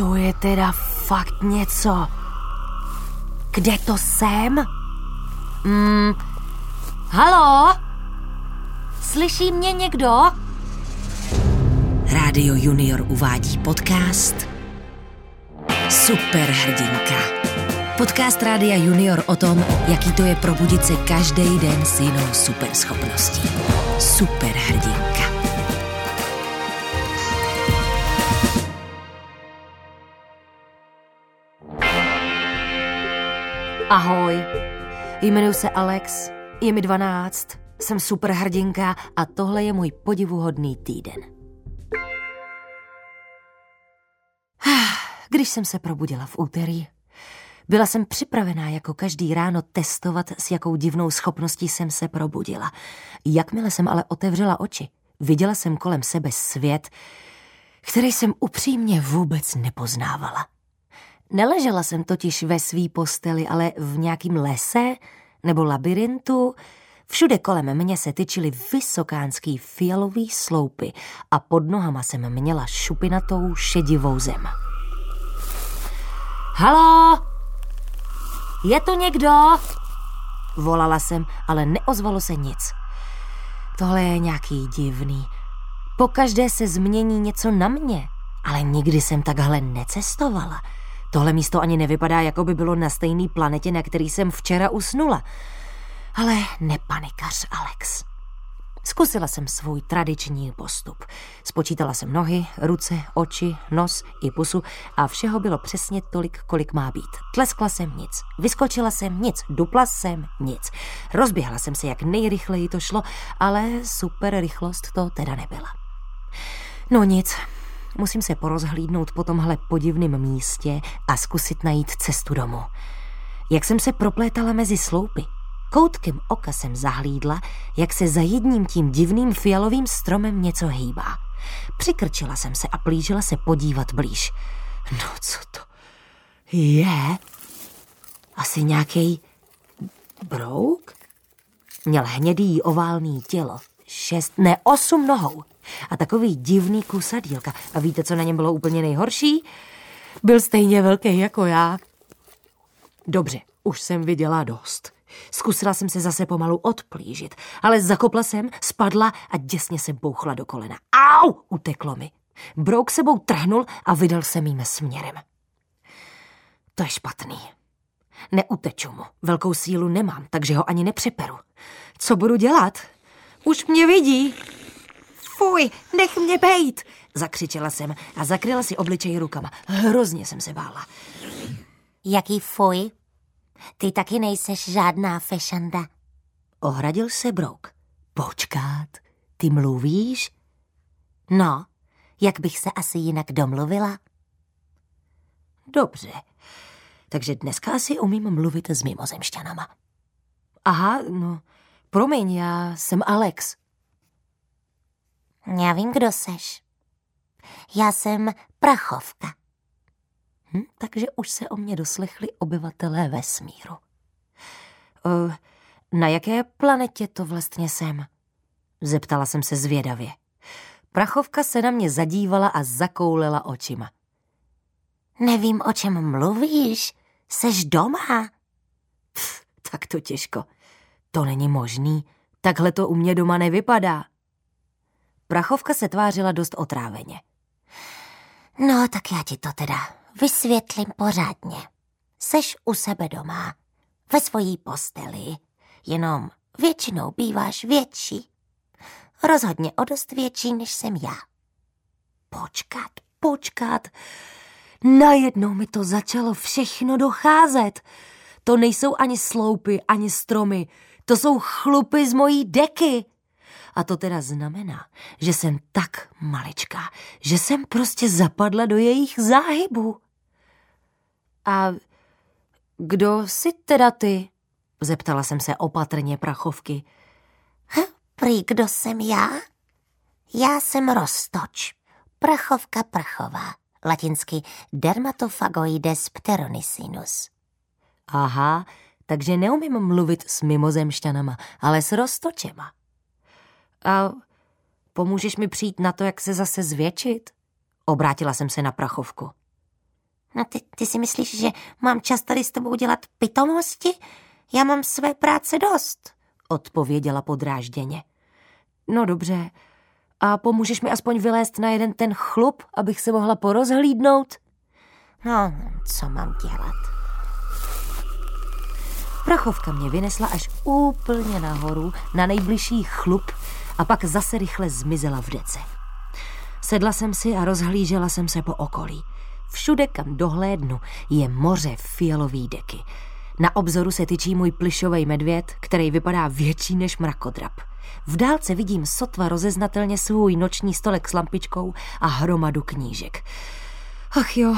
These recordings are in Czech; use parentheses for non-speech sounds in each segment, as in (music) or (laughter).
To je teda fakt něco. Kde to jsem? Hmm. Halo? Slyší mě někdo? Rádio Junior uvádí podcast Superhrdinka. Podcast Rádia Junior o tom, jaký to je probudit se každý den s jinou superschopností. Superhrdinka. Ahoj, jmenuji se Alex, je mi 12, jsem superhrdinka a tohle je můj podivuhodný týden. (sighs) Když jsem se probudila v úterý, byla jsem připravená jako každý ráno testovat, s jakou divnou schopností jsem se probudila. Jakmile jsem ale otevřela oči, viděla jsem kolem sebe svět, který jsem upřímně vůbec nepoznávala. Neležela jsem totiž ve svý posteli, ale v nějakým lese nebo labirintu. Všude kolem mě se tyčily vysokánský fialový sloupy a pod nohama jsem měla šupinatou šedivou zem. Halo? Je tu někdo? Volala jsem, ale neozvalo se nic. Tohle je nějaký divný. Pokaždé se změní něco na mě, ale nikdy jsem takhle necestovala. Tohle místo ani nevypadá, jako by bylo na stejné planetě, na který jsem včera usnula. Ale nepanikař, Alex. Zkusila jsem svůj tradiční postup. Spočítala jsem nohy, ruce, oči, nos i pusu a všeho bylo přesně tolik, kolik má být. Tleskla jsem nic, vyskočila jsem nic, dupla jsem nic. Rozběhla jsem se, jak nejrychleji to šlo, ale super rychlost to teda nebyla. No nic, musím se porozhlídnout po tomhle podivném místě a zkusit najít cestu domů. Jak jsem se proplétala mezi sloupy, Koutkem oka jsem zahlídla, jak se za jedním tím divným fialovým stromem něco hýbá. Přikrčila jsem se a plížila se podívat blíž. No co to je? Asi nějaký brouk? Měl hnědý oválný tělo, šest, ne osm nohou a takový divný kusadílka. A víte, co na něm bylo úplně nejhorší? Byl stejně velký jako já. Dobře, už jsem viděla dost. Zkusila jsem se zase pomalu odplížit, ale zakopla jsem, spadla a děsně se bouchla do kolena. Au! Uteklo mi. Brouk sebou trhnul a vydal se mým směrem. To je špatný. Neuteču mu. Velkou sílu nemám, takže ho ani nepřeperu. Co budu dělat? Už mě vidí. Fuj, nech mě bejt, zakřičela jsem a zakryla si obličej rukama. Hrozně jsem se bála. Jaký fuj? Ty taky nejseš žádná fešanda. Ohradil se Brouk. Počkat, ty mluvíš? No, jak bych se asi jinak domluvila? Dobře, takže dneska asi umím mluvit s mimozemšťanama. Aha, no, promiň, já jsem Alex. Já vím, kdo seš. Já jsem Prachovka. Hm, takže už se o mě doslechli obyvatelé vesmíru. Uh, na jaké planetě to vlastně jsem? Zeptala jsem se zvědavě. Prachovka se na mě zadívala a zakoulela očima. Nevím, o čem mluvíš. Seš doma? Pff, tak to těžko. To není možný. Takhle to u mě doma nevypadá. Prachovka se tvářila dost otráveně. No, tak já ti to teda vysvětlím pořádně. Seš u sebe doma, ve svojí posteli, jenom většinou býváš větší. Rozhodně o dost větší, než jsem já. Počkat, počkat. Najednou mi to začalo všechno docházet. To nejsou ani sloupy, ani stromy. To jsou chlupy z mojí deky. A to teda znamená, že jsem tak maličká, že jsem prostě zapadla do jejich záhybů. A kdo jsi teda ty? Zeptala jsem se opatrně prachovky. Hm, prý kdo jsem já? Já jsem roztoč, prachovka prachová, latinsky dermatofagoides pteronisinus. Aha, takže neumím mluvit s mimozemšťanama, ale s roztočema. A pomůžeš mi přijít na to, jak se zase zvětšit? Obrátila jsem se na prachovku. No ty, ty si myslíš, že mám čas tady s tebou dělat pitomosti? Já mám své práce dost, odpověděla podrážděně. No dobře, a pomůžeš mi aspoň vylézt na jeden ten chlup, abych se mohla porozhlídnout? No, co mám dělat? Prachovka mě vynesla až úplně nahoru na nejbližší chlup a pak zase rychle zmizela v dece. Sedla jsem si a rozhlížela jsem se po okolí. Všude, kam dohlédnu, je moře fialový deky. Na obzoru se tyčí můj plišový medvěd, který vypadá větší než mrakodrap. V dálce vidím sotva rozeznatelně svůj noční stolek s lampičkou a hromadu knížek. Ach jo,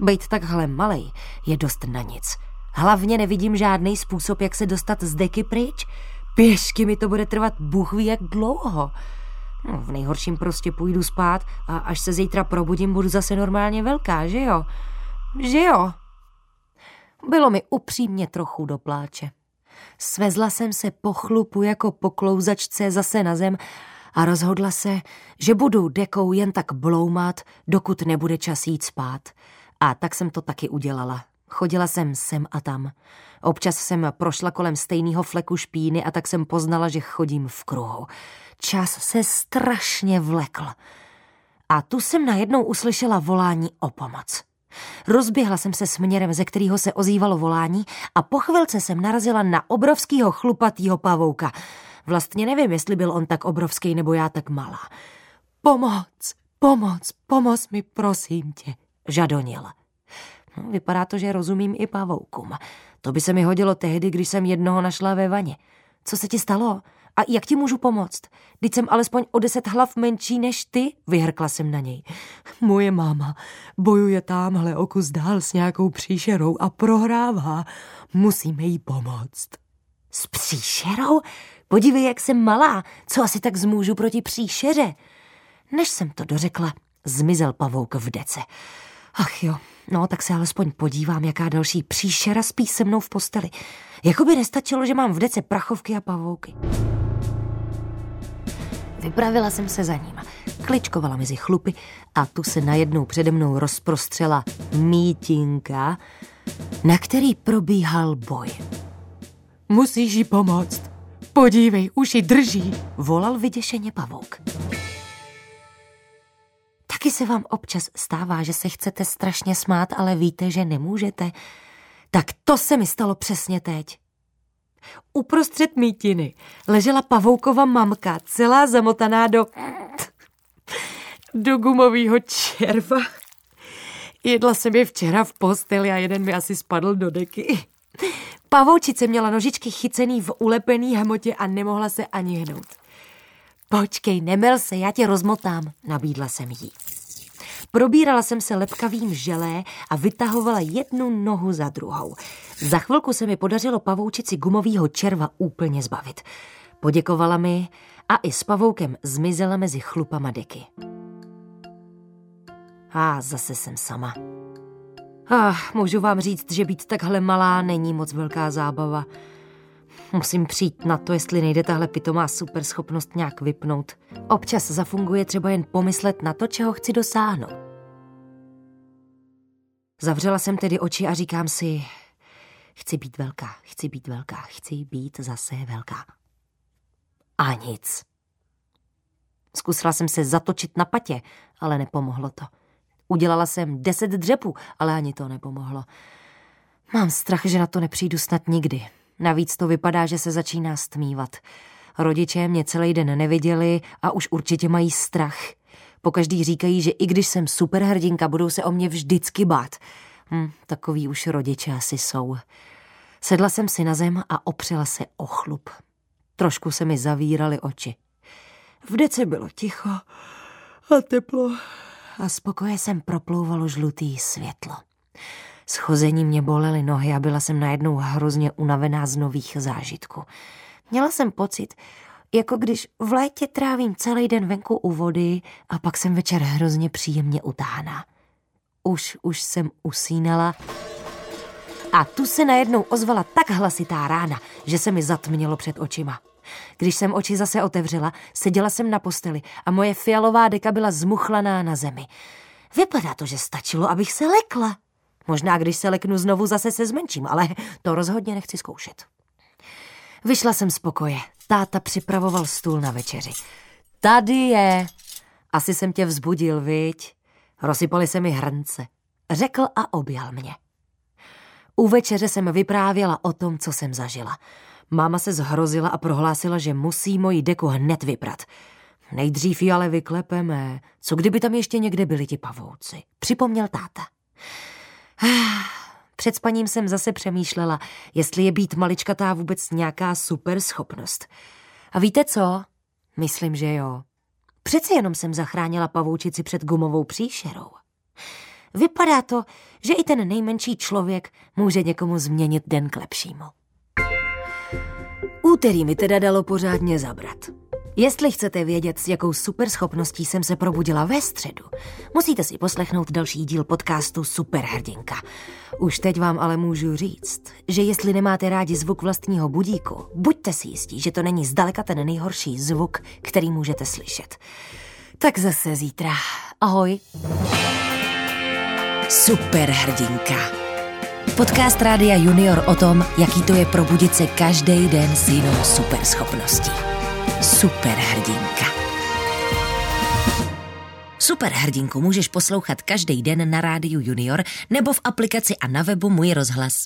být takhle malej je dost na nic. Hlavně nevidím žádný způsob, jak se dostat z deky pryč. Pěšky mi to bude trvat bůh ví jak dlouho. No, v nejhorším prostě půjdu spát a až se zítra probudím, budu zase normálně velká, že jo? Že jo? Bylo mi upřímně trochu do pláče. Svezla jsem se po chlupu jako po klouzačce zase na zem a rozhodla se, že budu dekou jen tak bloumat, dokud nebude čas jít spát. A tak jsem to taky udělala. Chodila jsem sem a tam. Občas jsem prošla kolem stejného fleku špíny a tak jsem poznala, že chodím v kruhu. Čas se strašně vlekl. A tu jsem najednou uslyšela volání o pomoc. Rozběhla jsem se směrem, ze kterého se ozývalo volání a po chvilce jsem narazila na obrovskýho chlupatýho pavouka. Vlastně nevím, jestli byl on tak obrovský nebo já tak malá. Pomoc, pomoc, pomoc mi, prosím tě, žadonil. No, vypadá to, že rozumím i pavoukům. To by se mi hodilo tehdy, když jsem jednoho našla ve vaně. Co se ti stalo? A jak ti můžu pomoct? Teď jsem alespoň o deset hlav menší než ty, vyhrkla jsem na něj. Moje máma bojuje tamhle o kus dál s nějakou příšerou a prohrává. Musíme jí pomoct. S příšerou? Podívej, jak jsem malá. Co asi tak zmůžu proti příšeře? Než jsem to dořekla, zmizel pavouk v dece. Ach jo, no tak se alespoň podívám, jaká další příšera spí se mnou v posteli. Jakoby nestačilo, že mám v dece prachovky a pavouky. Vypravila jsem se za ním, kličkovala mezi chlupy a tu se najednou přede mnou rozprostřela mítinka, na který probíhal boj. Musíš jí pomoct. Podívej, už ji drží, volal vyděšeně pavouk. Taky se vám občas stává, že se chcete strašně smát, ale víte, že nemůžete. Tak to se mi stalo přesně teď. Uprostřed mítiny ležela pavoukova mamka, celá zamotaná do... do gumového červa. Jedla jsem je včera v posteli a jeden mi asi spadl do deky. Pavoučice měla nožičky chycený v ulepený hmotě a nemohla se ani hnout. Počkej, nemel se, já tě rozmotám, nabídla jsem jí. Probírala jsem se lepkavým želé a vytahovala jednu nohu za druhou. Za chvilku se mi podařilo pavoučici gumového červa úplně zbavit. Poděkovala mi a i s pavoukem zmizela mezi chlupama deky. A zase jsem sama. Ah, můžu vám říct, že být takhle malá není moc velká zábava. Musím přijít na to, jestli nejde tahle pitomá superschopnost nějak vypnout. Občas zafunguje třeba jen pomyslet na to, čeho chci dosáhnout. Zavřela jsem tedy oči a říkám si, chci být velká, chci být velká, chci být zase velká. A nic. Zkusila jsem se zatočit na patě, ale nepomohlo to. Udělala jsem deset dřepů, ale ani to nepomohlo. Mám strach, že na to nepřijdu snad nikdy. Navíc to vypadá, že se začíná stmívat. Rodiče mě celý den neviděli a už určitě mají strach. Pokaždý říkají, že i když jsem superhrdinka, budou se o mě vždycky bát. Hm, takový už rodiče asi jsou. Sedla jsem si na zem a opřela se o chlup. Trošku se mi zavíraly oči. V dece bylo ticho a teplo a spokoje jsem proplouvalo žlutý světlo. Schození mě bolely nohy a byla jsem najednou hrozně unavená z nových zážitků. Měla jsem pocit, jako když v létě trávím celý den venku u vody a pak jsem večer hrozně příjemně utáhná. Už, už jsem usínala a tu se najednou ozvala tak hlasitá rána, že se mi zatmělo před očima. Když jsem oči zase otevřela, seděla jsem na posteli a moje fialová deka byla zmuchlaná na zemi. Vypadá to, že stačilo, abych se lekla. Možná, když se leknu znovu, zase se zmenším, ale to rozhodně nechci zkoušet. Vyšla jsem z pokoje. Táta připravoval stůl na večeři. Tady je. Asi jsem tě vzbudil, viď? Rozsypaly se mi hrnce. Řekl a objal mě. U večeře jsem vyprávěla o tom, co jsem zažila. Máma se zhrozila a prohlásila, že musí moji deku hned vyprat. Nejdřív ji ale vyklepeme. Co kdyby tam ještě někde byli ti pavouci? Připomněl táta. (sighs) Před spaním jsem zase přemýšlela, jestli je být maličkatá vůbec nějaká super schopnost. A víte co? Myslím, že jo. Přeci jenom jsem zachránila pavoučici před gumovou příšerou. Vypadá to, že i ten nejmenší člověk může někomu změnit den k lepšímu. Úterý mi teda dalo pořádně zabrat. Jestli chcete vědět, s jakou superschopností jsem se probudila ve středu, musíte si poslechnout další díl podcastu Superhrdinka. Už teď vám ale můžu říct, že jestli nemáte rádi zvuk vlastního budíku, buďte si jistí, že to není zdaleka ten nejhorší zvuk, který můžete slyšet. Tak zase zítra. Ahoj. Superhrdinka. Podcast Rádia Junior o tom, jaký to je probudit se každý den s jinou superschopností. Superhrdinka. Superhrdinku můžeš poslouchat každý den na rádiu Junior nebo v aplikaci a na webu Můj rozhlas.